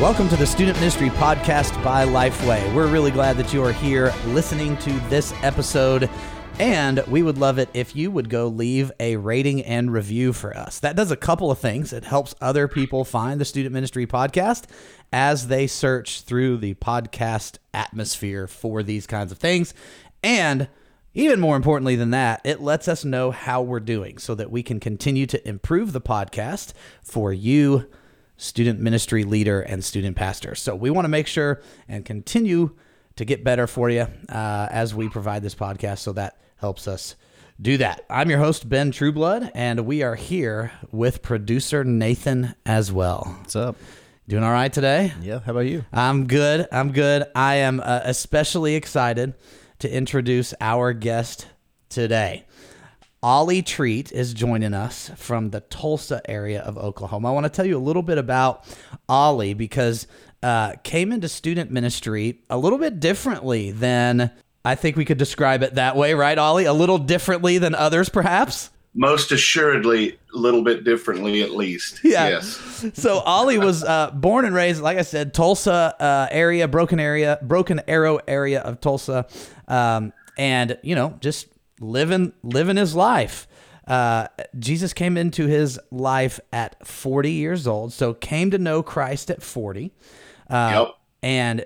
Welcome to the Student Ministry Podcast by Lifeway. We're really glad that you are here listening to this episode. And we would love it if you would go leave a rating and review for us. That does a couple of things. It helps other people find the Student Ministry Podcast as they search through the podcast atmosphere for these kinds of things. And even more importantly than that, it lets us know how we're doing so that we can continue to improve the podcast for you, student ministry leader, and student pastor. So we want to make sure and continue to get better for you uh, as we provide this podcast. So that helps us do that. I'm your host, Ben Trueblood, and we are here with producer Nathan as well. What's up? Doing all right today? Yeah. How about you? I'm good. I'm good. I am uh, especially excited to introduce our guest today. Ollie Treat is joining us from the Tulsa area of Oklahoma. I want to tell you a little bit about Ollie because uh, came into student ministry a little bit differently than I think we could describe it that way, right, Ollie? A little differently than others, perhaps. Most assuredly, a little bit differently, at least. Yeah. Yes. So Ollie was uh, born and raised, like I said, Tulsa uh, area, Broken area, Broken Arrow area of Tulsa, um, and you know, just living living his life. Uh, Jesus came into his life at 40 years old, so came to know Christ at 40. Uh, Yep. and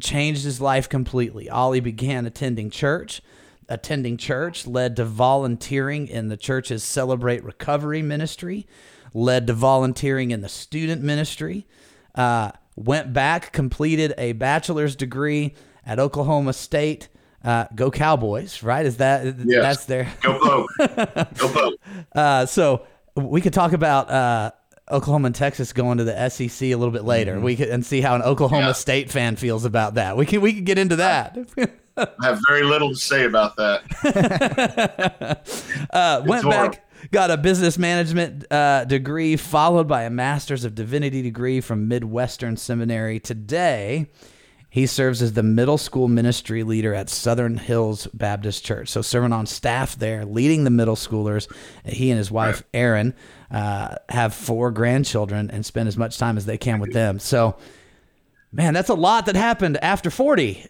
changed his life completely. Ollie began attending church. Attending church led to volunteering in the church's Celebrate Recovery ministry, led to volunteering in the student ministry, uh, went back, completed a bachelor's degree at Oklahoma State. Uh, go Cowboys, right? Is that Yes. that's their Go Pokes. Go Pokes. uh, so we could talk about uh, Oklahoma and Texas going to the SEC a little bit later. We could and see how an Oklahoma Yeah. State fan feels about that. We can we can get into that. I have very little to say about that. uh, went horrible. back, got a business management uh, degree, followed by a master's of divinity degree from Midwestern Seminary. Today, he serves as the middle school ministry leader at Southern Hills Baptist Church. So, serving on staff there, leading the middle schoolers. He and his wife, Erin, uh, have four grandchildren and spend as much time as they can with them. So, man, that's a lot that happened after 40.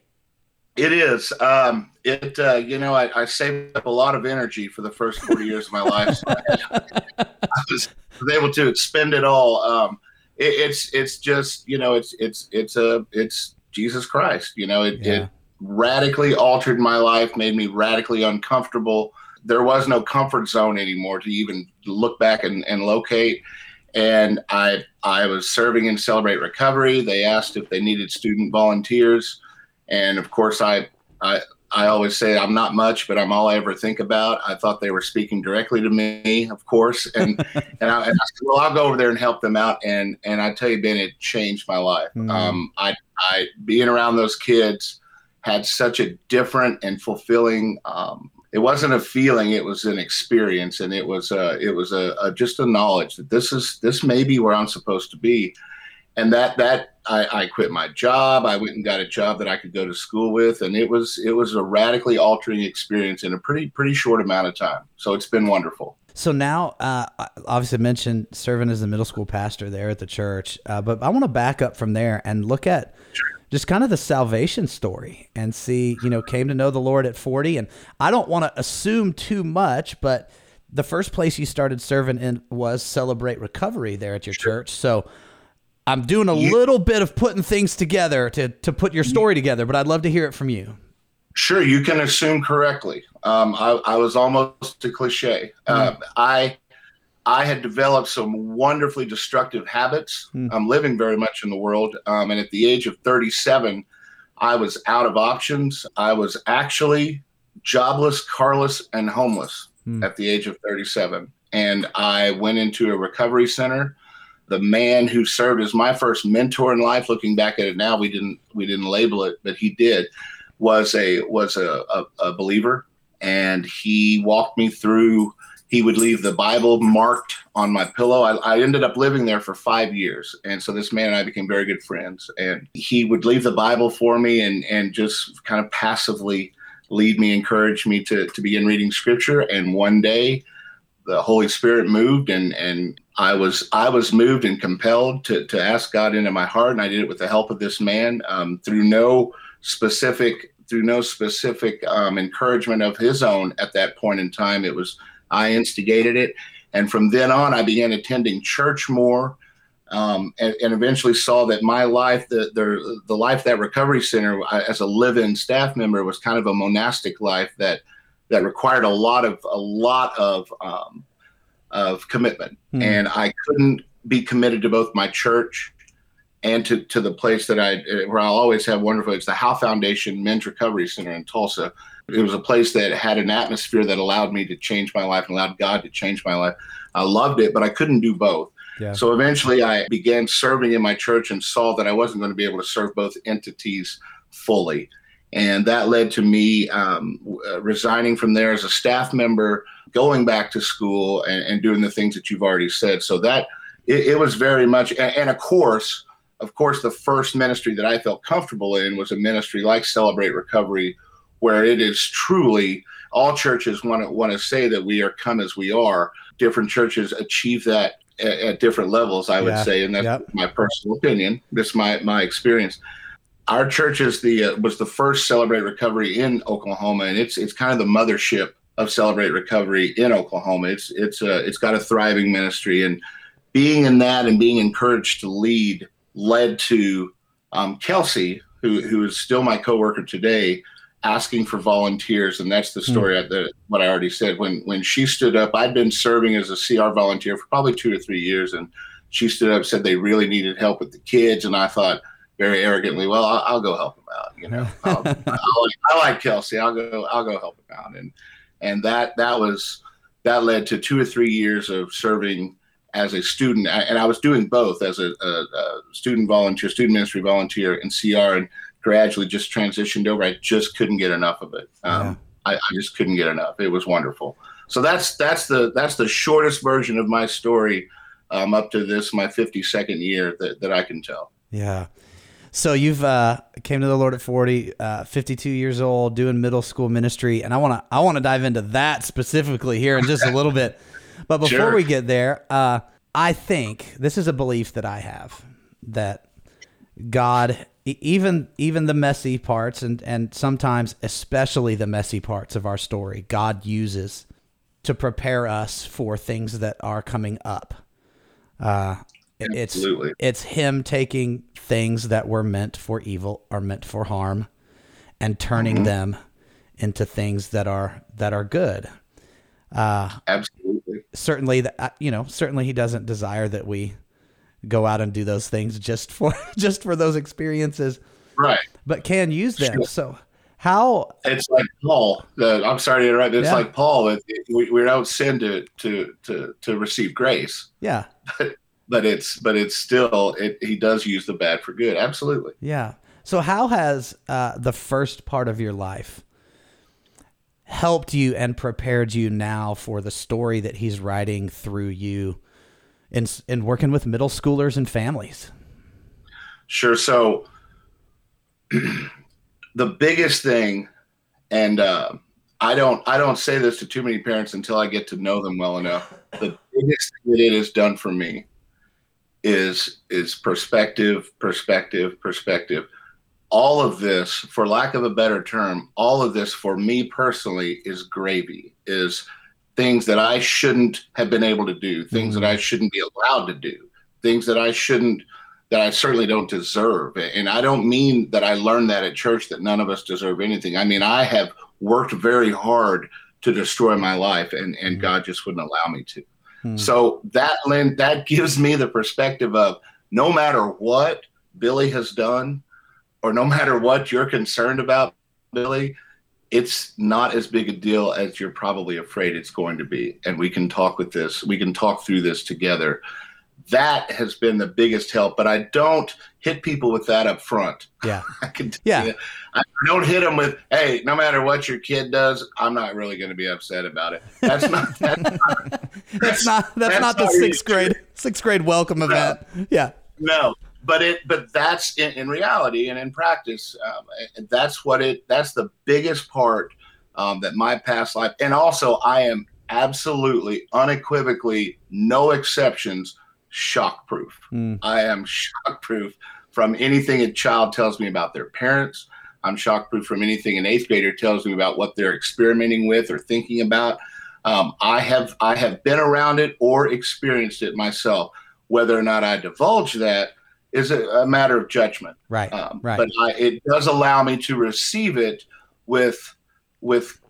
It is. Um, it. Uh, you know, I, I saved up a lot of energy for the first forty years of my life. So I was, was able to expend it all. Um, it, it's. It's just. You know. It's. It's. It's a. It's Jesus Christ. You know. It. Yeah. It radically altered my life. Made me radically uncomfortable. There was no comfort zone anymore to even look back and, and locate. And I. I was serving in Celebrate Recovery. They asked if they needed student volunteers and of course I, I i always say i'm not much but i'm all i ever think about. I thought they were speaking directly to me of course. And and, I, and I said well i'll go over there and help them out. And and i tell you ben it changed my life. Mhm. um i i being around those kids had such a different and fulfilling um it wasn't a feeling it was an experience. And it was uh it was a, a just a knowledge that this is this may be where i'm supposed to be and that that I, I quit my job. I went and got a job that I could go to school with, and it was it was a radically altering experience in a pretty pretty short amount of time. So it's been wonderful. So now, uh, I obviously mentioned serving as the middle school pastor there at the church, uh, but I want to back up from there and look at just kind of the salvation story and see, you know, came to know the Lord at 40. And I don't want to assume too much, but the first place you started serving in was Celebrate Recovery there at your church. So I'm doing a You- little bit of putting things together to, to put your story together, but I'd love to hear it from you. Sure, you can assume correctly. Um, I, I was almost a cliche. Uh, I I had developed some wonderfully destructive habits. Hmm. I'm living very much in the world, um, and at the age of 37, I was out of options. I was actually jobless, carless, and homeless Hmm. at the age of 37, and I went into a recovery center. The man who served as my first mentor in life, looking back at it now, we didn't we didn't label it, but he did was a was a, a, a believer. And he walked me through he would leave the bible marked on my pillow. I, I ended up living there for five years. And so this man and i became very good friends. And he would leave the bible for me and and just kind of passively lead me encourage me to to begin reading scripture. And one day the Holy Spirit moved, and and I was I was moved and compelled to to ask God into my heart, and I did it with the help of this man um, through no specific through no specific um, encouragement of his own at that point in time. It was I instigated it, and from then on, I began attending church more. Um, and, and, eventually saw that my life, the, the the life that recovery center as a live-in staff member was kind of a monastic life that that required a lot of a lot of um, of commitment, mm. and I couldn't be committed to both my church and to, to the place that I where I'll always have wonderful. It's the Howe Foundation Men's Recovery Center in Tulsa. It was a place that had an atmosphere that allowed me to change my life and allowed God to change my life. I loved it, but I couldn't do both. Yeah. So eventually, I began serving in my church and saw that I wasn't going to be able to serve both entities fully and that led to me um, uh, resigning from there as a staff member, going back to school, and, and doing the things that you've already said. So that it, it was very much, and, and, of course, of course, the first ministry that I felt comfortable in was a ministry like Celebrate Recovery, where it is truly all churches want to want to say that we are come as we are. Different churches achieve that at, at different levels, I would yeah. say, and that's my personal opinion. This my my experience our church is the uh, was the first Celebrate Recovery in Oklahoma, and it's it's kind of the mothership of Celebrate Recovery in Oklahoma. It's it's a uh, it's got a thriving ministry, and being in that and being encouraged to lead led to um, Kelsey, who who is still my coworker today, asking for volunteers, and that's the hmm. story mm. that what I already said. When when she stood up, I'd been serving as a CR volunteer for probably two or three years, and she stood up said they really needed help with the kids, and I thought very arrogantly, well, I'll, I'll go help him out. You know, i like Kelsey. I'll go. I'll go help him out. And and that that was that led to two or three years of serving as a student, and I was doing both as a, a, a student volunteer, student ministry volunteer in CR, and gradually just transitioned over. I just couldn't get enough of it. Um, yeah. I, I just couldn't get enough. It was wonderful. So that's that's the that's the shortest version of my story um, up to this my 52nd year that, that I can tell. Yeah. So you've uh, came to the Lord at 40, uh, 52 years old, doing middle school ministry, and I want to I want to dive into that specifically here in just a little bit. But before sure. we get there, uh, I think this is a belief that I have that God, even even the messy parts, and and sometimes especially the messy parts of our story, God uses to prepare us for things that are coming up. Uh, Absolutely. It's it's him taking things that were meant for evil or meant for harm and turning mm-hmm. them into things that are that are good. Uh, Absolutely. Certainly, that uh, you know, certainly he doesn't desire that we go out and do those things just for just for those experiences. Right. But can use them. Sure. So how it's like Paul. Uh, I'm sorry to interrupt. It's yeah. like Paul. It, it, we, we don't sin to to to to receive grace. Yeah. but it's but it's still it, he does use the bad for good. Absolutely. Yeah. So how has uh, the first part of your life helped you and prepared you now for the story that he's writing through you in in working with middle schoolers and families? Sure. So the biggest thing and uh, i don't i don't say this to too many parents until i get to know them well enough. The biggest thing that it has done for me is is perspective, perspective, perspective. All of this, for lack of a better term, all of this for me personally is gravy. Is things that I shouldn't have been able to do, things mm-hmm. that I shouldn't be allowed to do, things that I shouldn't that I certainly don't deserve. And I don't mean that I learned that at church that none of us deserve anything. I mean, I have worked very hard to destroy my life and, and mm-hmm. God just wouldn't allow me to. Hmm. So that Lynn, that gives me the perspective of no matter what Billy has done, or no matter what you're concerned about, Billy, it's not as big a deal as you're probably afraid it's going to be. And we can talk with this, we can talk through this together that has been the biggest help. But I don't hit people with that up front. Yeah. I can yeah. You, I don't hit them with, hey, no matter what your kid does, I'm not really going to be upset about it. That's not that's not that's, not, that's, that's not the sixth grade sixth grade welcome no. event. Yeah. No. But it, but that's in, in reality and in practice. Um, that's what it. That's the biggest part um, that my past life, and also I am absolutely, unequivocally, no exceptions, shock proof. Mm. I am shock proof from anything a child tells me about their parents. I'm shock proof from anything an eighth grader tells me about what they're experimenting with or thinking about. Um, I have I have been around it or experienced it myself. Whether or not I divulge that is a, a matter of judgment. Right. Um, right. But I, it does allow me to receive it with with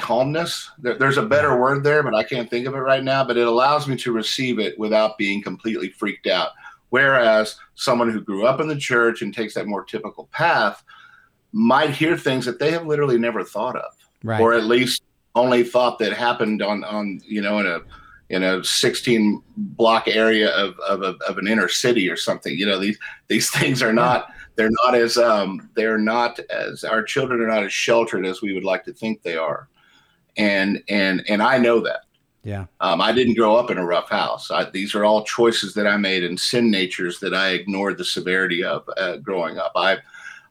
calmness. There, there's a better word there, but I can't think of it right now. But it allows me to receive it without being completely freaked out. Whereas someone who grew up in the church and takes that more typical path might hear things that they have literally never thought of, right. or at least only thought that happened on on you know in a in a 16 block area of, of, of an inner city or something. You know, these these things are not they're not as um, they're not as our children are not as sheltered as we would like to think they are, and and and I know that. Yeah. Um, I didn't grow up in a rough house. I, these are all choices that I made and sin natures that I ignored the severity of uh, growing up. I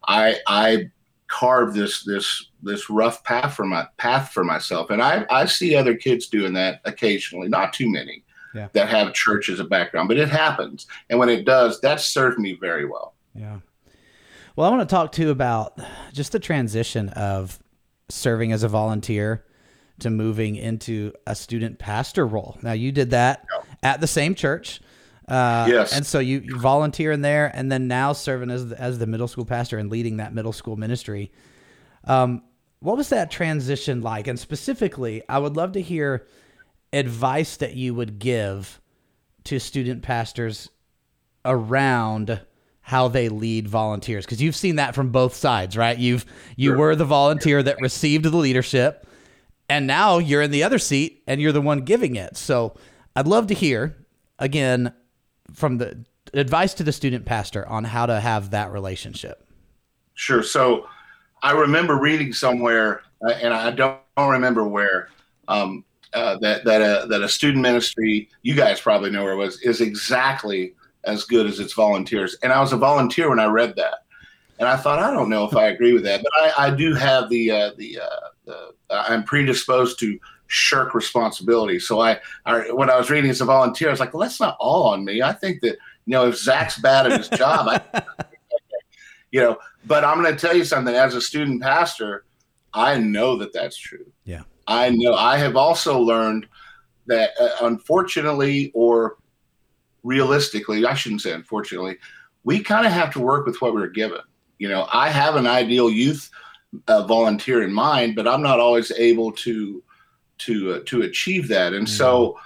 I I carved this this this rough path for my path for myself, and I I see other kids doing that occasionally, not too many, yeah. that have church as a background, but it happens, and when it does, that served me very well. Yeah. Well, I want to talk too about just the transition of serving as a volunteer to moving into a student pastor role. Now, you did that yeah. at the same church. Uh, yes. And so you, you volunteer in there, and then now serving as the, as the middle school pastor and leading that middle school ministry. Um, what was that transition like? And specifically, I would love to hear advice that you would give to student pastors around how they lead volunteers because you've seen that from both sides right you've you sure. were the volunteer that received the leadership and now you're in the other seat and you're the one giving it so i'd love to hear again from the advice to the student pastor on how to have that relationship? Sure. So I remember reading somewhere, uh, and I don't, remember where, um, uh, that that a, that a student ministry, you guys probably know where it was, is exactly as good as its volunteers. And I was a volunteer when I read that, and I thought I don't know if I agree with that, but I, I do have the uh, the, uh, the I'm predisposed to shirk responsibility. So I, I, when I was reading as a volunteer, I was like, well, that's not all on me. I think that you know if Zach's bad at his job, I, you know. But I'm going to tell you something. As a student pastor, I know that that's true. Yeah, I know. I have also learned that, uh, unfortunately, or realistically, I shouldn't say unfortunately, we kind of have to work with what we're given. You know, I have an ideal youth uh, volunteer in mind, but I'm not always able to to uh, to achieve that. And mm-hmm. so,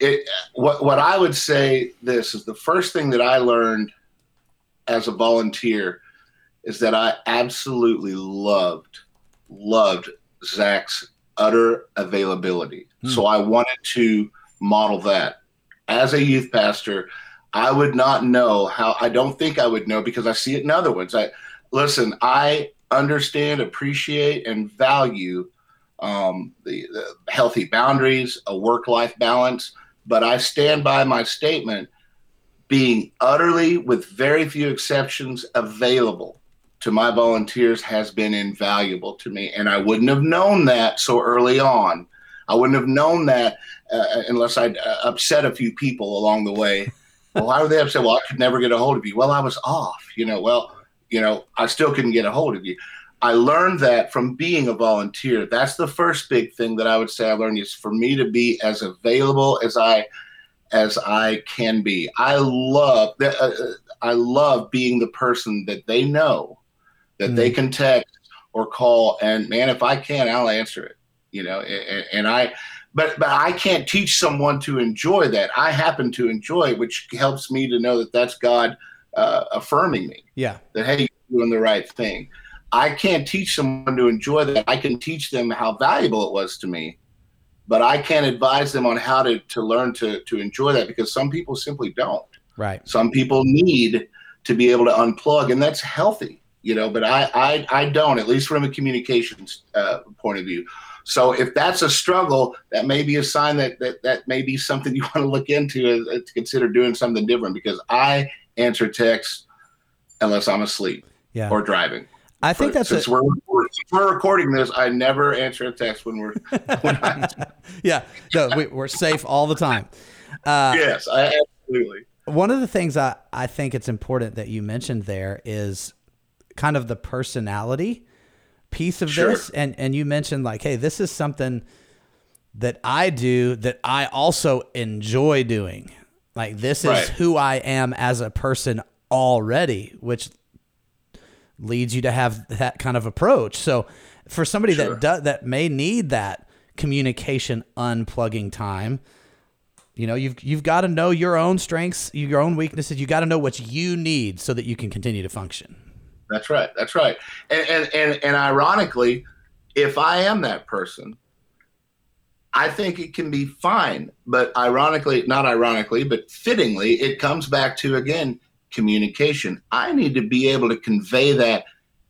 it what what I would say this is the first thing that I learned as a volunteer is that I absolutely loved loved Zach's utter availability. Mm-hmm. So I wanted to model that as a youth pastor. I would not know how. I don't think I would know because I see it in other ones. I listen. I understand, appreciate, and value um, the, the healthy boundaries, a work life balance. But I stand by my statement being utterly, with very few exceptions, available to my volunteers has been invaluable to me. And I wouldn't have known that so early on. I wouldn't have known that uh, unless I'd uh, upset a few people along the way. Well, why were they upset? Well, I could never get a hold of you. Well, I was off, you know. Well, you know, I still couldn't get a hold of you. I learned that from being a volunteer. That's the first big thing that I would say I learned is for me to be as available as I as I can be. I love that. Uh, uh, I love being the person that they know that mm. they can text or call, and man, if I can, I'll answer it. You know, and, and I, but but I can't teach someone to enjoy that. I happen to enjoy it, which helps me to know that that's God uh, affirming me. Yeah, that hey, you're doing the right thing. I can't teach someone to enjoy that. I can teach them how valuable it was to me, but I can't advise them on how to, to learn to, to enjoy that because some people simply don't. Right. Some people need to be able to unplug, and that's healthy, you know, but I, I, I don't, at least from a communications uh, point of view. So if that's a struggle, that may be a sign that that, that may be something you want to look into uh, to consider doing something different because I answer texts unless I'm asleep yeah. or driving. I think But that's since a, we're, we're, we're recording this. I never answer a text when we're. When I, yeah, no, we, we're safe all the time. Uh, yes, I absolutely. One of the things I, I think it's important that you mentioned there is kind of the personality piece of Sure. this. And, and you mentioned, like, hey, this is something that I do that I also enjoy doing. Like, this is Right. who I am as a person already, which leads you to have that kind of approach. So, for somebody Sure. that does, that may need that communication unplugging time, you know, you've you've got to know your own strengths, your own weaknesses. You got to know what you need so that you can continue to function. That's right. That's right. And, and and and ironically, if I am that person, I think it can be fine. But ironically, not ironically, but fittingly, it comes back to again communication. I need to be able to convey that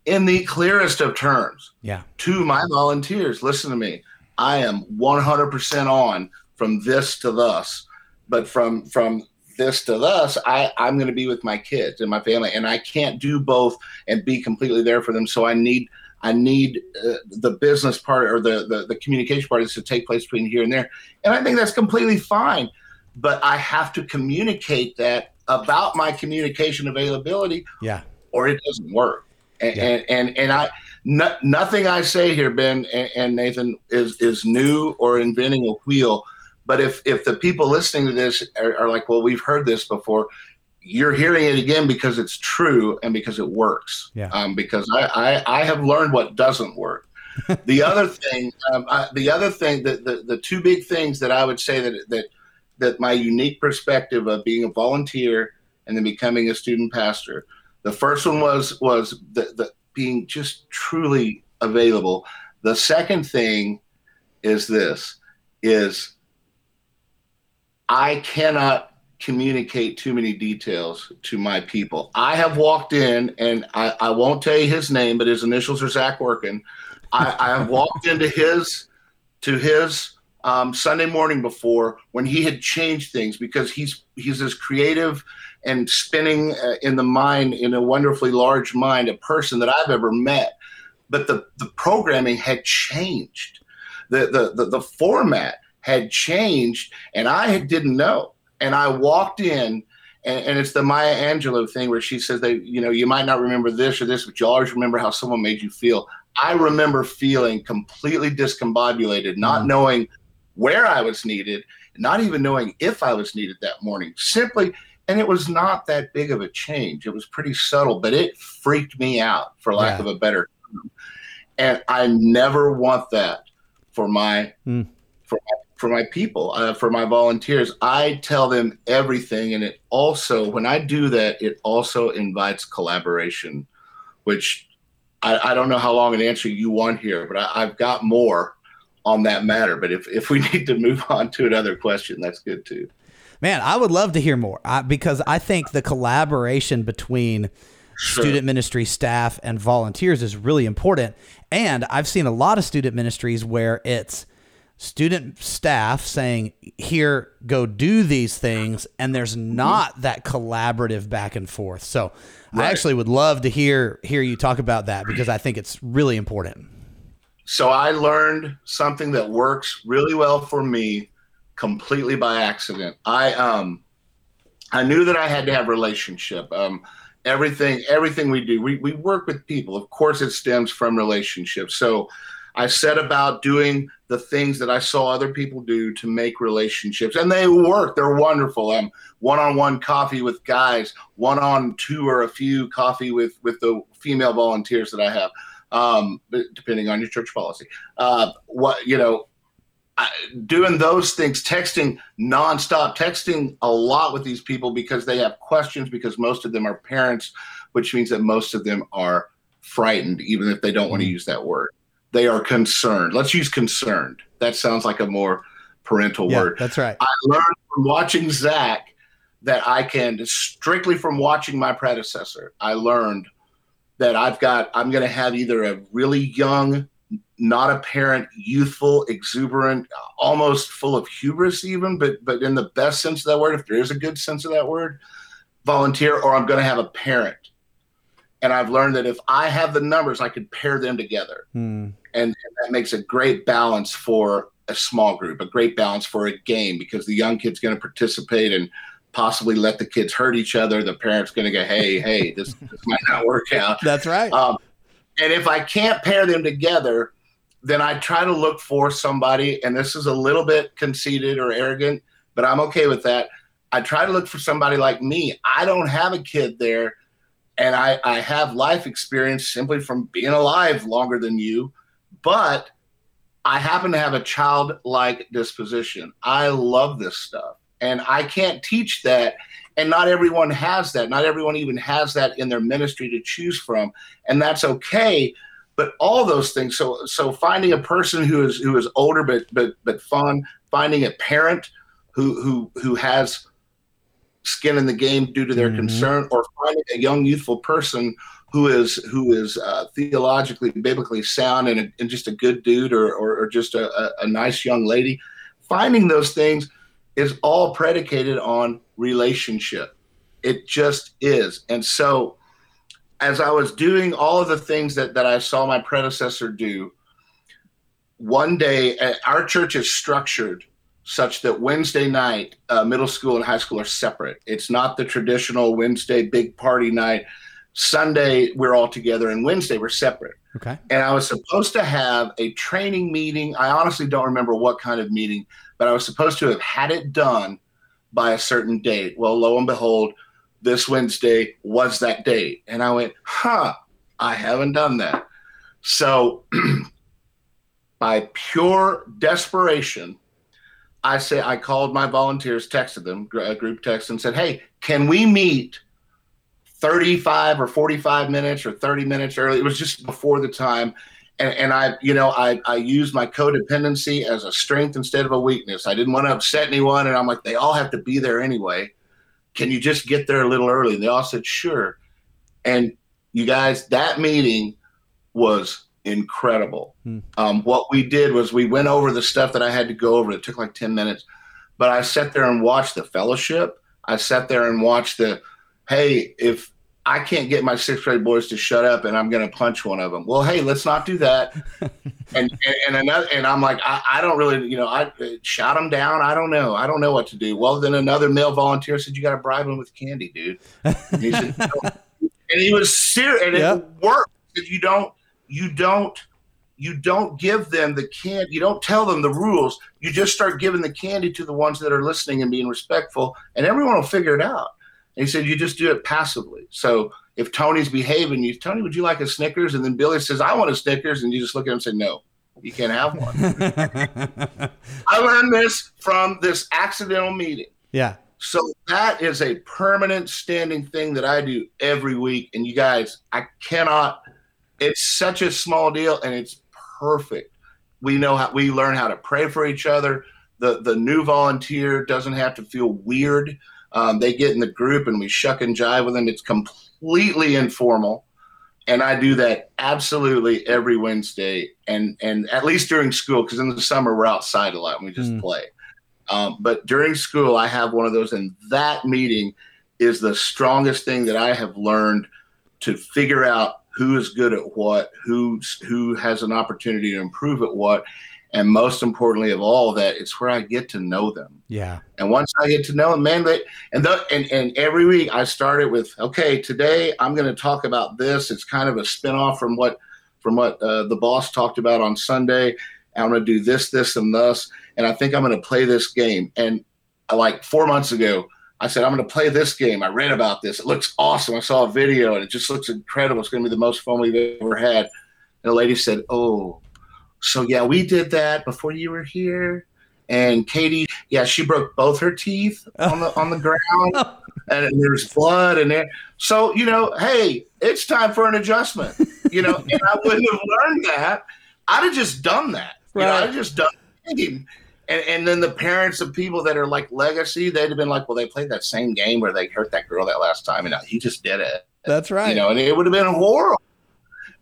in the clearest of terms Yeah. to my volunteers. Listen to me. I am 100% on from this to thus, but from from this to thus, I I'm going to be with my kids and my family, and I can't do both and be completely there for them. So I need I need uh, the business part or the, the the communication part is to take place between here and there, and I think that's completely fine. But I have to communicate that about my communication availability Yeah. or it doesn't work. And Yeah. and, and and I no, nothing I say here, Ben and, and Nathan, is is new or inventing a wheel. But if if the people listening to this are, are like, well, we've heard this before, you're hearing it again because it's true and because it works. Yeah. Um, because I, I I have learned what doesn't work. the other thing, um, I, the other thing, that the, the two big things that I would say that that that my unique perspective of being a volunteer and then becoming a student pastor. The first one was was the, the being just truly available. The second thing is this is I cannot communicate too many details to my people. I have walked in and I, I won't tell you his name, but his initials are Zach Workin. I, I have walked into his to his um, Sunday morning before when he had changed things because he's he's as creative and spinning uh, in the mind in a wonderfully large mind a person that I've ever met. But the the programming had changed, the the the, the format had changed, and I didn't know. And I walked in. And, and it's the Maya Angelou thing where she says that you know you might not remember this or this, but you always remember how someone made you feel. I remember feeling completely discombobulated, not Mhm. knowing where I was needed, not even knowing if I was needed that morning. Simply, and it was not that big of a change. It was pretty subtle, but it freaked me out, for lack Yeah. of a better term. And I never want that for my Mm. for my, for my people, uh, for my volunteers. I tell them everything, and it also when I do that, it also invites collaboration, which I, I don't know how long an answer you want here, but I, I've got more on that matter. But if, if we need to move on to another question, that's good too. Man, I would love to hear more I, because I think the collaboration between Sure. student ministry staff and volunteers is really important. And I've seen a lot of student ministries where it's student staff saying, "Here, go do these things," and there's not that collaborative back and forth. So, I actually would love to hear hear you talk about that because I think it's really important. So I learned something that works really well for me completely by accident. I um I knew that I had to have relationship. Um everything everything we do, we, we work with people. Of course it stems from relationships. So I set about doing the things that I saw other people do to make relationships, and they work. They're wonderful. Um, one-on-one coffee with guys, one-on-two or a few coffee with with the female volunteers that I have um, depending on your church policy. Uh, what you know, I, doing those things, texting nonstop, texting a lot with these people because they have questions. Because most of them are parents, which means that most of them are frightened, even if they don't want to use that word. They are concerned. Let's use concerned. That sounds like a more parental Yeah, word. that's right. I learned from watching Zach that I can strictly from watching my predecessor. I learned that I've got I'm going to have either a really young, not apparent, youthful, exuberant, almost full of hubris, even, but but in the best sense of that word, if there is a good sense of that word, volunteer, or I'm going to have a parent. And I've learned that if I have the numbers, I could pair them together. Mm. And, and that makes a great balance for a small group, a great balance for a game because the young kid's going to participate and possibly let the kids hurt each other. The parents going to go, hey, hey, this, this might not work out. That's right. Um, and if I can't pair them together, then I try to look for somebody, and this is a little bit conceited or arrogant, but I'm okay with that. I try to look for somebody like me. I don't have a kid there, and I, I have life experience simply from being alive longer than you, but I happen to have a childlike disposition. I love this stuff, and I can't teach that. And not everyone has that. Not everyone even has that in their ministry to choose from, and that's okay but all those things. So so finding a person who is who is older but but but fun, finding a parent who who who has skin in the game due to their mm-hmm. concern, or finding a young youthful person who is who is uh, theologically biblically sound and, a, and, just a good dude or or, or just a, a, nice young lady. Finding those things is all predicated on relationship. It just is, and so as I was doing all of the things that, that I saw my predecessor do, one day uh, our church is structured such that Wednesday night, uh, middle school and high school are separate. It's not the traditional Wednesday big party night. Sunday, we're all together, and Wednesday, we're separate. Okay. And I was supposed to have a training meeting. I honestly don't remember what kind of meeting, but I was supposed to have had it done by a certain date. Well, lo and behold, this Wednesday was that date. And I went, huh, I haven't done that. So, by pure desperation, I say I called my volunteers, texted them, a group text, and said, "Hey, can we meet 35 or 45 minutes or 30 minutes early?" It was just before the time, and, and I, you know, I I used my codependency as a strength instead of a weakness. I didn't want to upset anyone, and I'm like, they all have to be there anyway can you just get there a little early? And they all said, sure. And you guys, that meeting was incredible. Hmm. Um, what we did was we went over the stuff that I had to go over. It took like 10 minutes, but I sat there and watched the fellowship. I sat there and watched the, hey, if I can't get my sixth grade boys to shut up and I'm going to punch one of them. Well, hey, let's not do that. and, and, and another, and I'm like, I, I don't really, you know, I uh, shot them down. I don't know. I don't know what to do. Well, then another male volunteer said, you got to bribe him with candy, dude. And he said, and he was serious and yep. it worked. If you don't, you don't, you don't give them the candy. You don't tell them the rules. You just start giving the candy to the ones that are listening and being respectful and everyone will figure it out. And he said, you just do it passively. So if Tony's behaving, you, Tony, would you like a Snickers? And then Billy says, I want a Snickers. And you just look at him and say, no, you can't have one. I learned this from this accidental meeting. Yeah. So that is a permanent standing thing that I do every week. And you guys, I cannot, it's such a small deal and it's perfect. We know how we learn how to pray for each other. The the new volunteer doesn't have to feel weird um, they get in the group and we shuck and jive with them. It's completely informal. And I do that absolutely every Wednesday, and and at least during school, because in the summer we're outside a lot and we just mm. play. Um, but during school, I have one of those, and that meeting is the strongest thing that I have learned to figure out who is good at what, who who has an opportunity to improve at what, and most importantly of all that it's where i get to know them yeah and once i get to know them man they, and, the, and and every week i started with okay today i'm going to talk about this it's kind of a spin-off from what from what uh, the boss talked about on sunday i'm going to do this this and this and i think i'm going to play this game and uh, like four months ago I said, I'm going to play this game. I read about this. It looks awesome. I saw a video and it just looks incredible. It's going to be the most fun we've ever had. And the lady said, Oh, so yeah, we did that before you were here. And Katie, yeah, she broke both her teeth on the on the ground, and there's blood in there. So you know, hey, it's time for an adjustment. You know, and I wouldn't have learned that. I'd have just done that. Right. You know, I'd just done it. And, and then the parents of people that are like legacy, they'd have been like, well, they played that same game where they hurt that girl that last time, and he just did it. That's right. You know, and it would have been horrible.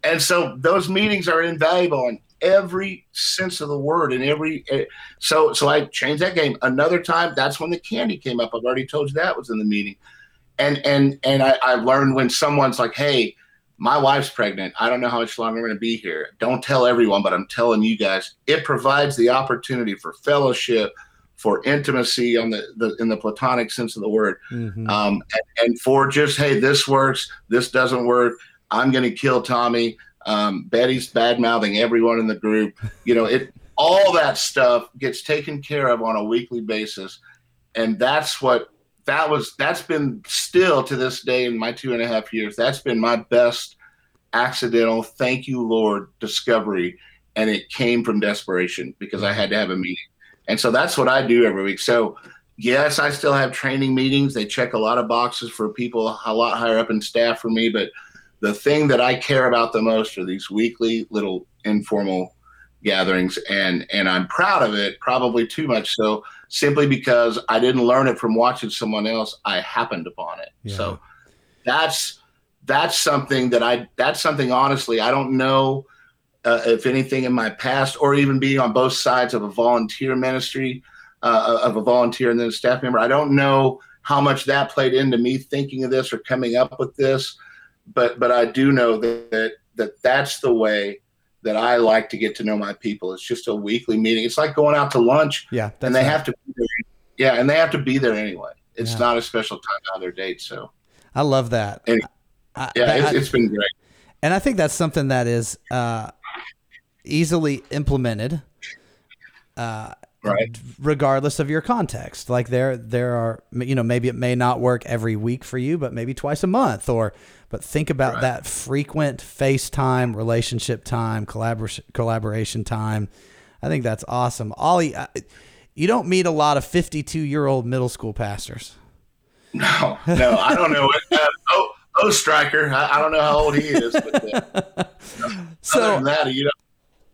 And so those meetings are invaluable. And every sense of the word and every eh, so so I changed that game. Another time, that's when the candy came up. I've already told you that was in the meeting, and and and I, I learned when someone's like, "Hey, my wife's pregnant. I don't know how much longer I'm going to be here. Don't tell everyone, but I'm telling you guys. It provides the opportunity for fellowship, for intimacy on the, the in the platonic sense of the word, mm-hmm. um, and, and, for just hey, this works, this doesn't work. I'm going to kill Tommy. Um, Betty's bad mouthing everyone in the group. You know, it all that stuff gets taken care of on a weekly basis, and that's what that was that's been still to this day in my two and a half years that's been my best accidental thank you lord discovery. And it came from desperation because i had to have a meeting. And so that's what i do every week. So yes i still have training meetings. They check a lot of boxes for people a lot higher up in staff for me but the thing that i care about the most are these weekly little informal gatherings and and i'm proud of it probably too much so simply because I didn't learn it from watching someone else. I happened upon it. Yeah. So that's that's something that I that's something honestly I don't know uh, if anything in my past or even being on both sides of a volunteer ministry uh, of a volunteer and then a staff member. I don't know how much that played into me thinking of this or coming up with this, but but I do know that that, that that's the way that I like to get to know my people. It's just a weekly meeting. It's like going out to lunch. Yeah, and they have to. Be there. Yeah, and they have to be there anyway. It's yeah. not a special time on their date. So I love that. Anyway, I, yeah, that, it's, it's been great. And I think that's something that is uh, easily implemented. Uh, right regardless of your context like there there are you know maybe it may not work every week for you but maybe twice a month or but think about right. that frequent FaceTime, relationship time, collaboration collaboration time. I think that's awesome. Ollie, you don't meet a lot of 52 year old middle school pastors. No, no, I don't know. What, uh, oh, oh, striker. I, I, don't know how old he is. But, uh, so other than that, you know,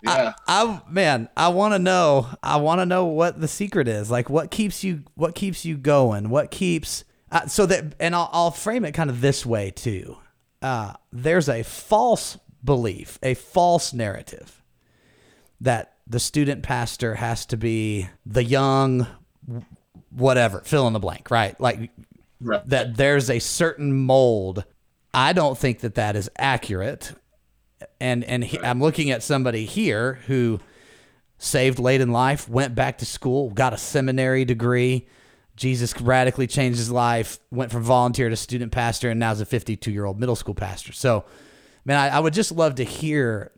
yeah. I, I man, I want to know. I want to know what the secret is. Like, what keeps you? What keeps you going? What keeps? Uh, so that, and I'll, I'll frame it kind of this way too uh, there's a false belief, a false narrative that the student pastor has to be the young, whatever, fill in the blank, right? Like right. that there's a certain mold. I don't think that that is accurate. And and he, I'm looking at somebody here who saved late in life, went back to school, got a seminary degree, Jesus radically changed his life, went from volunteer to student pastor, and now is a 52 year old middle school pastor. So, man, I, I, would just love to hear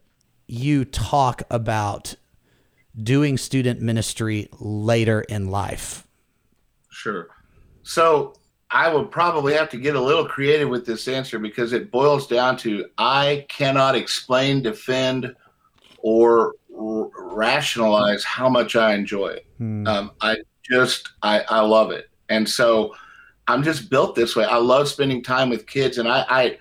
you talk about doing student ministry later in life. Sure. So, I would probably have to get a little creative with this answer because it boils down to I cannot explain, defend, or r- rationalize how much I enjoy it. Hmm. Um, I just I, I love it. And so I'm just built this way. I love spending time with kids and I, I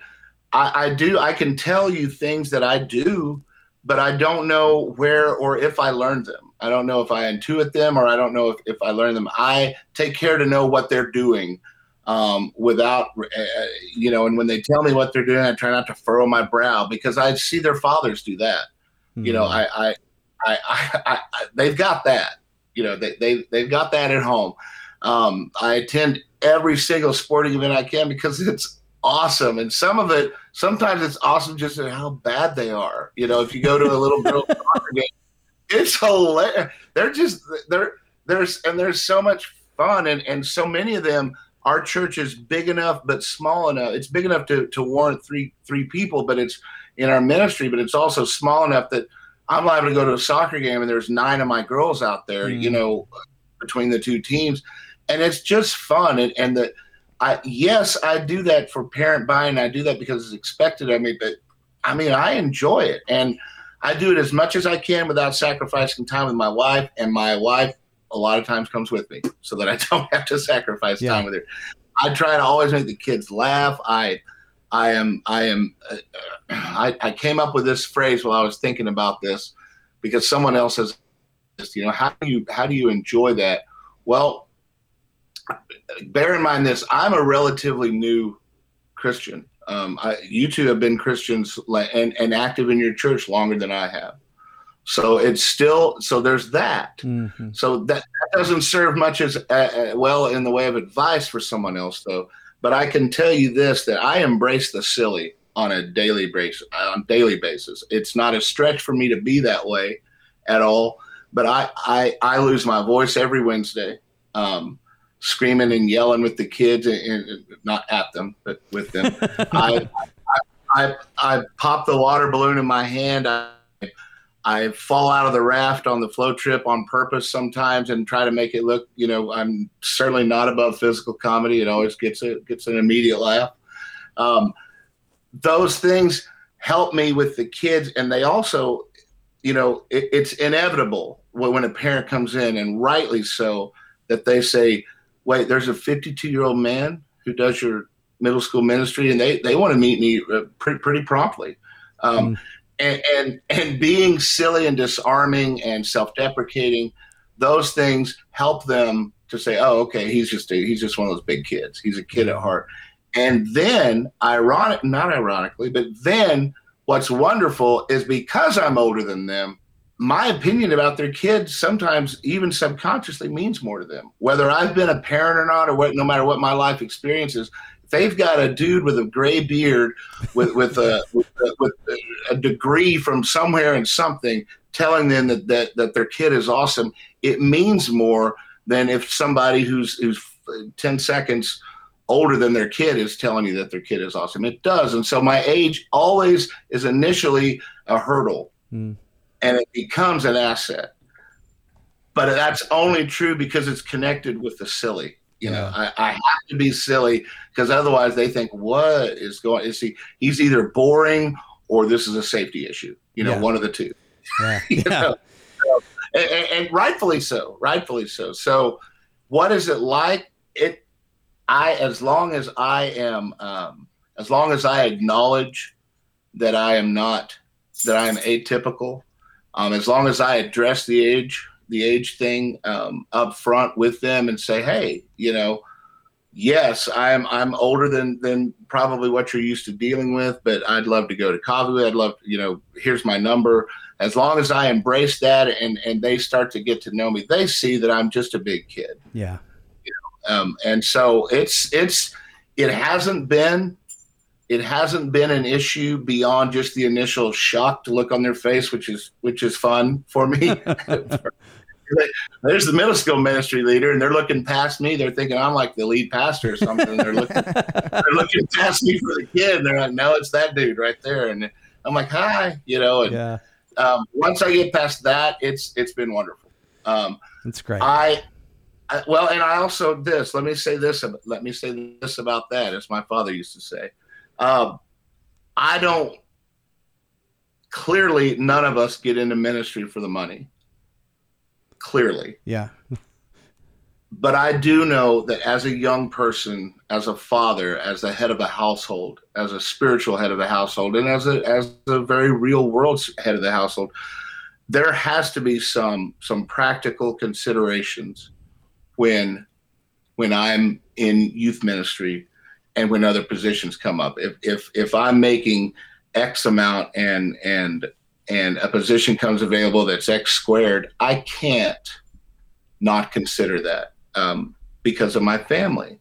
I, I do I can tell you things that I do, but I don't know where or if I learned them. I don't know if I intuit them or I don't know if, if I learn them. I take care to know what they're doing um, without, uh, you know, and when they tell me what they're doing, I try not to furrow my brow because I see their fathers do that. Mm-hmm. You know, hmm. I, I, I, I, I, they've got that you know they, they they've got that at home. Um, i attend every single sporting event i can because it's awesome. And some of it sometimes it's awesome just at how bad they are. You know if you go to a little girl soccer game it's hilarious. They're just they're there's and there's so much fun. And and so many of them our church is big enough but small enough it's big enough to to warrant three three people but it's in our ministry but it's also small enough that I'm liable to go to a soccer game and there's nine of my girls out there, mm. you know, between the two teams, and it's just fun. And, and the, I yes, I do that for parent buying. I do that because it's expected of me, but I mean, I enjoy it, and I do it as much as I can without sacrificing time with my wife. And my wife, a lot of times, comes with me so that I don't have to sacrifice yeah. time with her. I try to always make the kids laugh. I I am I am uh, I, I came up with this phrase while I was thinking about this because someone else has you know how do you how do you enjoy that? Well bear in mind this i'm a relatively new christian. Um, I, you two have been christians and, and active in your church longer than i have. So it's still so there's that. Mm-hmm. so that, that, doesn't serve much as uh, uh, well in the way of advice for someone else though but I can tell you this that I embrace the silly on a daily basis. On daily basis, it's not a stretch for me to be that way at all. But I I, I lose my voice every Wednesday, um, screaming and yelling with the kids, and, and not at them, but with them. I, I, I I pop the water balloon in my hand. I, I fall out of the raft on the float trip on purpose sometimes and try to make it look, you know, I'm certainly not above physical comedy. It always gets a, gets an immediate laugh. Um, those things help me with the kids, and they also, you know, it, it's inevitable when a parent comes in, and rightly so, that they say, "Wait, there's a 52 year old man who does your middle school ministry, and they they want to meet me uh, pretty pretty promptly." Um, mm and and being silly and disarming and self-deprecating those things help them to say oh okay he's just a, he's just one of those big kids. He's a kid at heart. And then ironic not ironically but then what's wonderful is because i'm older than them my opinion about their kids sometimes even subconsciously means more to them. Whether i've been a parent or not or what no matter what my life experience is they've got a dude with a gray beard with with a with, a, with a degree from somewhere and something telling them that, that that their kid is awesome. It means more than if somebody who's who's 10 seconds older than their kid is telling you that their kid is awesome. It does. And so my age always is initially a hurdle. Mm. and it becomes an asset. But that's only true because it's connected with the silly you know, I, I have to be silly because otherwise they think, what is going? Is he? He's either boring or this is a safety issue. You know, yeah. one of the two. Yeah. yeah. Know? So, and, and, rightfully so. Rightfully so. So, what is it like? It. I as long as I am, um, as long as I acknowledge that I am not, that I am atypical, um, as long as I address the age the age thing um, up front with them and say, hey, you know, yes, I'm I'm older than than probably what you're used to dealing with, but I'd love to go to coffee. I'd love, you know, here's my number. As long as I embrace that and and they start to get to know me, they see that I'm just a big kid. Yeah. You know, um, and so it's it's it hasn't been it hasn't been an issue beyond just the initial shock to look on their face, which is which is fun for me. there's the middle school ministry leader, and they're looking past me. They're thinking I'm like the lead pastor or something. they're looking, they're looking past me for the kid. And they're like, no, it's that dude right there. And I'm like, hi, you know. And yeah. um, once I get past that, it's it's been wonderful. Um, That's great. I, I, well, and I also this. Let me say this. Let me say this about that, as my father used to say. Um, I don't. Clearly, none of us get into ministry for the money clearly. Yeah. but I do know that as a young person, as a father, as the head of a household, as a spiritual head of a household, and as a as a very real world head of the household, there has to be some some practical considerations when when I'm in youth ministry and when other positions come up. If if if I'm making X amount and and and a position comes available that's X squared, I can't not consider that um, because of my family.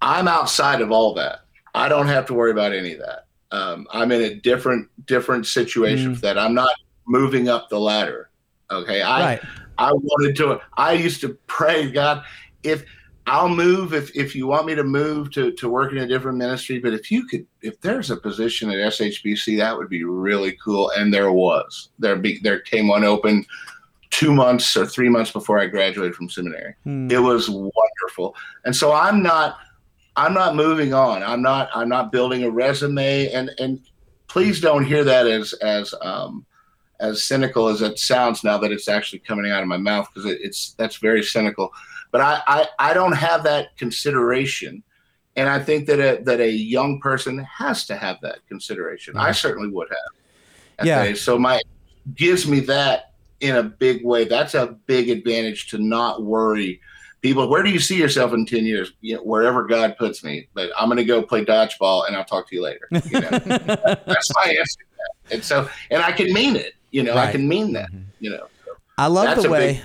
I'm outside of all that. I don't have to worry about any of that. Um, I'm in a different different situation mm. that I'm not moving up the ladder. Okay, I right. I wanted to. I used to pray God if I'll move if, if you want me to move to, to work in a different ministry. But if you could, if there's a position at SHBC, that would be really cool. And there was. There be there came one open two months or three months before I graduated from seminary. Hmm. It was wonderful. And so I'm not I'm not moving on. I'm not I'm not building a resume. And and please don't hear that as as um as cynical as it sounds now that it's actually coming out of my mouth because it, it's that's very cynical but I, I, I don't have that consideration. And I think that a, that a young person has to have that consideration. Mm-hmm. I certainly would have. Yeah. So my gives me that in a big way. That's a big advantage to not worry. People, where do you see yourself in 10 years? You know, wherever God puts me. But I'm going to go play dodgeball and I'll talk to you later. You know? that's my answer. And so, and I can mean it. You know, right. I can mean that. Mm-hmm. You know, so I love the way. Big,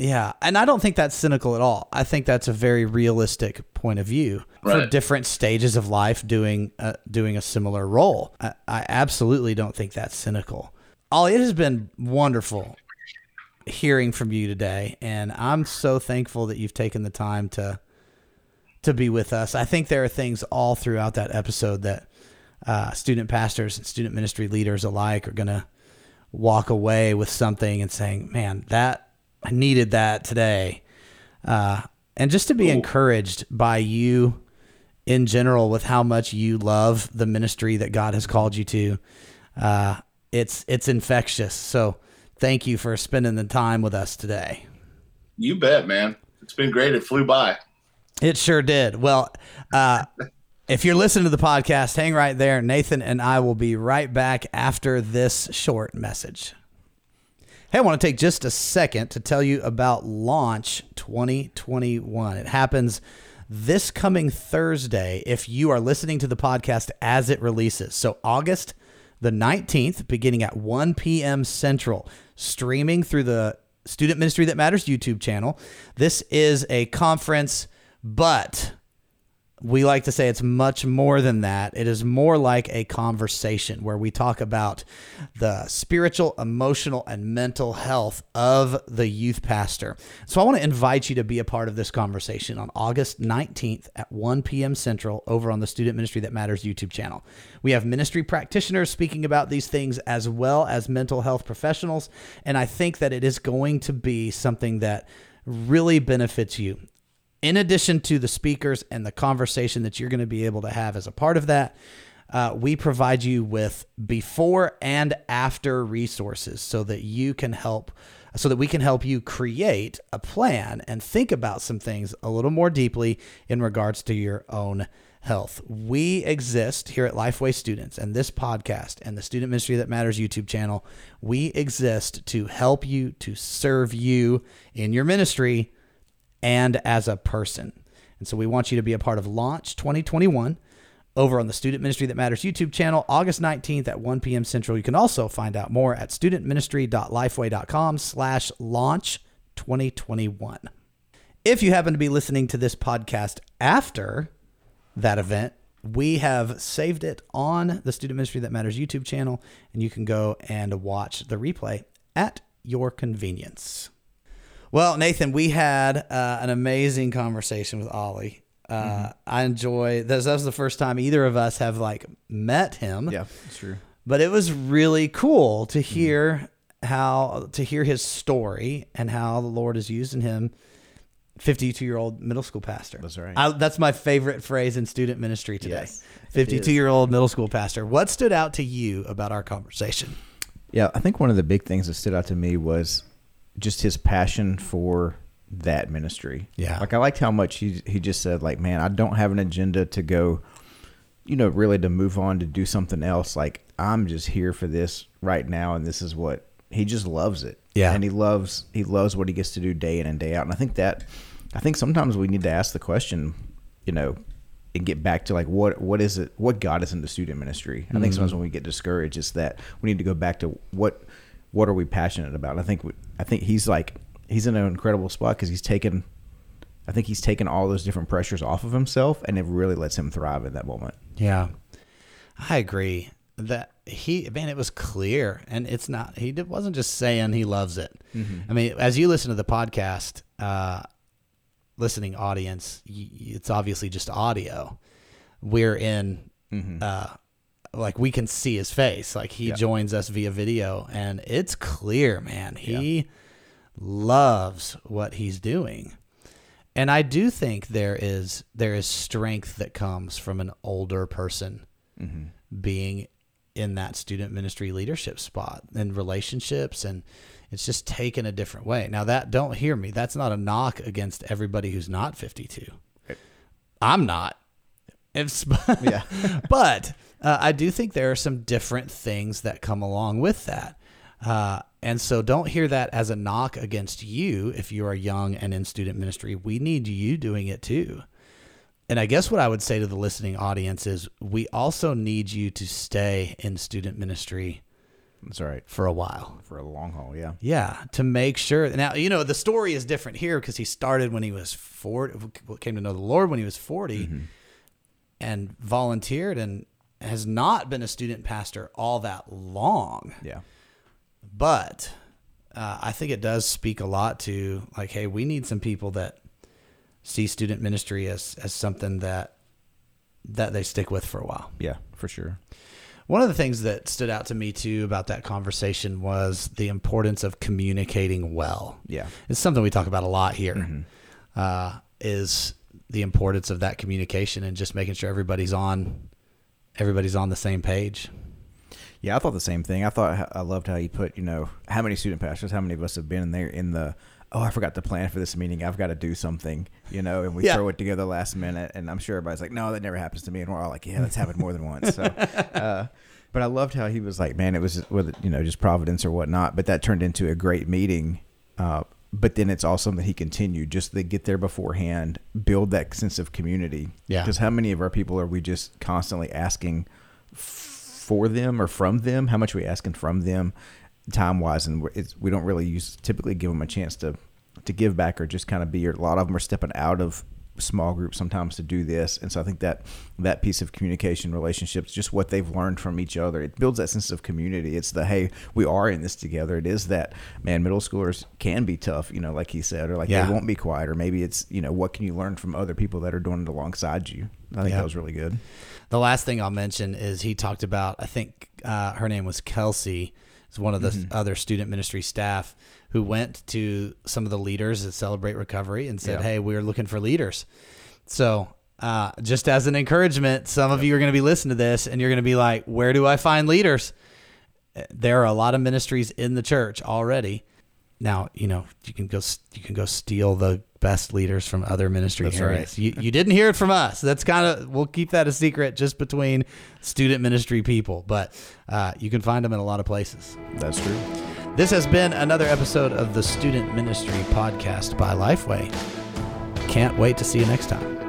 Yeah, and I don't think that's cynical at all. I think that's a very realistic point of view for different stages of life doing uh, doing a similar role. I, I absolutely don't think that's cynical. Ollie, it has been wonderful hearing from you today, and I'm so thankful that you've taken the time to to be with us. I think there are things all throughout that episode that uh, student pastors and student ministry leaders alike are going to walk away with something and saying, "Man, that I needed that today," uh, and just to be encouraged by you in general with how much you love the ministry that God has called you to. Uh, it's it's infectious. So thank you for spending the time with us today. You bet, man. It's been great. It flew by. It sure did. Well, uh, if you're listening to the podcast, hang right there. Nathan and I will be right back after this short message. Hey, I want to take just a second to tell you about Launch 2021. It happens this coming Thursday if you are listening to the podcast as it releases. So, August the 19th, beginning at 1 p.m. Central, streaming through the Student Ministry That Matters YouTube channel. This is a conference, but we like to say it's much more than that. It is more like a conversation where we talk about the spiritual, emotional, and mental health of the youth pastor. So I want to invite you to be a part of this conversation on August 19th at 1 p.m. Central over on the Student Ministry That Matters YouTube channel. We have ministry practitioners speaking about these things as well as mental health professionals. And I think that it is going to be something that really benefits you in addition to the speakers and the conversation that you're going to be able to have as a part of that, uh, we provide you with before and after resources so that you can help, so that we can help you create a plan and think about some things a little more deeply in regards to your own health. We exist here at Lifeway Students and this podcast and the Student Ministry That Matters YouTube channel. We exist to help you, to serve you in your ministry and as a person. And so we want you to be a part of Launch 2021 over on the Student Ministry That Matters YouTube channel, August 19th at 1 p.m. Central. You can also find out more at studentministry.lifeway.com slash launch 2021. If you happen to be listening to this podcast after that event, we have saved it on the Student Ministry That Matters YouTube channel, and you can go and watch the replay at your convenience. Well, Nathan, we had uh, an amazing conversation with Ollie. Uh, I enjoy this. That was the first time either of us have like met him. Yeah, that's true. But it was really cool to hear how to hear his story and how the Lord is using him. Fifty-two-year-old middle school pastor. That's right. I, that's my favorite phrase in student ministry today. Yes, Fifty-two-year-old middle school pastor. What stood out to you about our conversation? Yeah, I think one of the big things that stood out to me was just his passion for that ministry. Yeah. Like I liked how much he he just said like, man, I don't have an agenda to go you know, really to move on to do something else. Like I'm just here for this right now and this is what he just loves it. Yeah. And he loves he loves what he gets to do day in and day out. And I think that I think sometimes we need to ask the question, you know, and get back to like what what is it what got us the student ministry. I think mm-hmm. sometimes when we get discouraged, it's that we need to go back to what what are we passionate about. And I think we, I think he's like he's in an incredible spot because he's taken. I think he's taken all those different pressures off of himself, and it really lets him thrive in that moment. Yeah, I agree that he man, it was clear, and it's not. He wasn't just saying he loves it. I mean, as you listen to the podcast, uh, listening audience, it's obviously just audio. We're in, uh, like we can see his face. Like he joins us via video, and it's clear, man. He loves what he's doing. And I do think there is there is strength that comes from an older person mm-hmm. being in that student ministry leadership spot and relationships and it's just taken a different way. Now that don't hear me. That's not a knock against everybody who's not 52. I'm not. It's Yeah. but uh, I do think there are some different things that come along with that. Uh, and so don't hear that as a knock against you if you are young and in student ministry. We need you doing it too. And I guess what I would say to the listening audience is we also need you to stay in student ministry That's right. for a while. For a long haul, yeah. Yeah, to make sure. Now, you know, the story is different here because he started when he was 40, came to know the Lord when he was 40 and volunteered and has not been a student pastor all that long. Yeah. But uh, I think it does speak a lot to, like, hey, we need some people that see student ministry as, as something that that they stick with for a while. Yeah, for sure. One of the things that stood out to me too about that conversation was the importance of communicating well. Yeah. It's something we talk about a lot here. Mm-hmm. Uh, is the importance of that communication and just making sure everybody's on everybody's on the same page. Yeah, I thought the same thing. I thought I loved how you put, you know, how many student pastors, how many of us have been in there in the, oh, I forgot to plan for this meeting. I've got to do something, you know, and we Yeah. throw it together last minute. And I'm sure everybody's like, no, that never happens to me. And we're all like, yeah, that's happened more than once. So, uh, but I loved how he was like, man, it was with, you know, just providence or whatnot. But that turned into a great meeting. Uh, but then it's also that he continued just to get there beforehand, build that sense of community. Yeah. Because how many of our people are we just constantly asking for them or from them? How much are we asking from them, time wise? And we don't really use typically give them a chance to to give back or just kind of be. A lot of them are stepping out of small groups sometimes to do this, and so I think that that piece of communication, relationships, just what they've learned from each other, it builds that sense of community. It's the hey, we are in this together. It is that man, middle schoolers can be tough, you know, like he said, or like Yeah. they won't be quiet, or maybe it's you know what can you learn from other people that are doing it alongside you. I think Yeah. that was really good. The last thing I'll mention is he talked about. I think uh, her name was Kelsey. Is one of the Mm-hmm. other student ministry staff who went to some of the leaders at Celebrate Recovery and said, Yeah. "Hey, we're looking for leaders." So, uh, just as an encouragement, some of you are going to be listening to this and you're going to be like, "Where do I find leaders?" Uh, There are a lot of ministries in the church already. Now, you know you can go you can go steal the best leaders from other ministry That's right. areas. You, you didn't hear it from us. That's kind of we'll keep that a secret just between student ministry people, but uh, you can find them in a lot of places. That's true. This has been another episode of the Student Ministry Podcast by Lifeway. Can't wait to see you next time.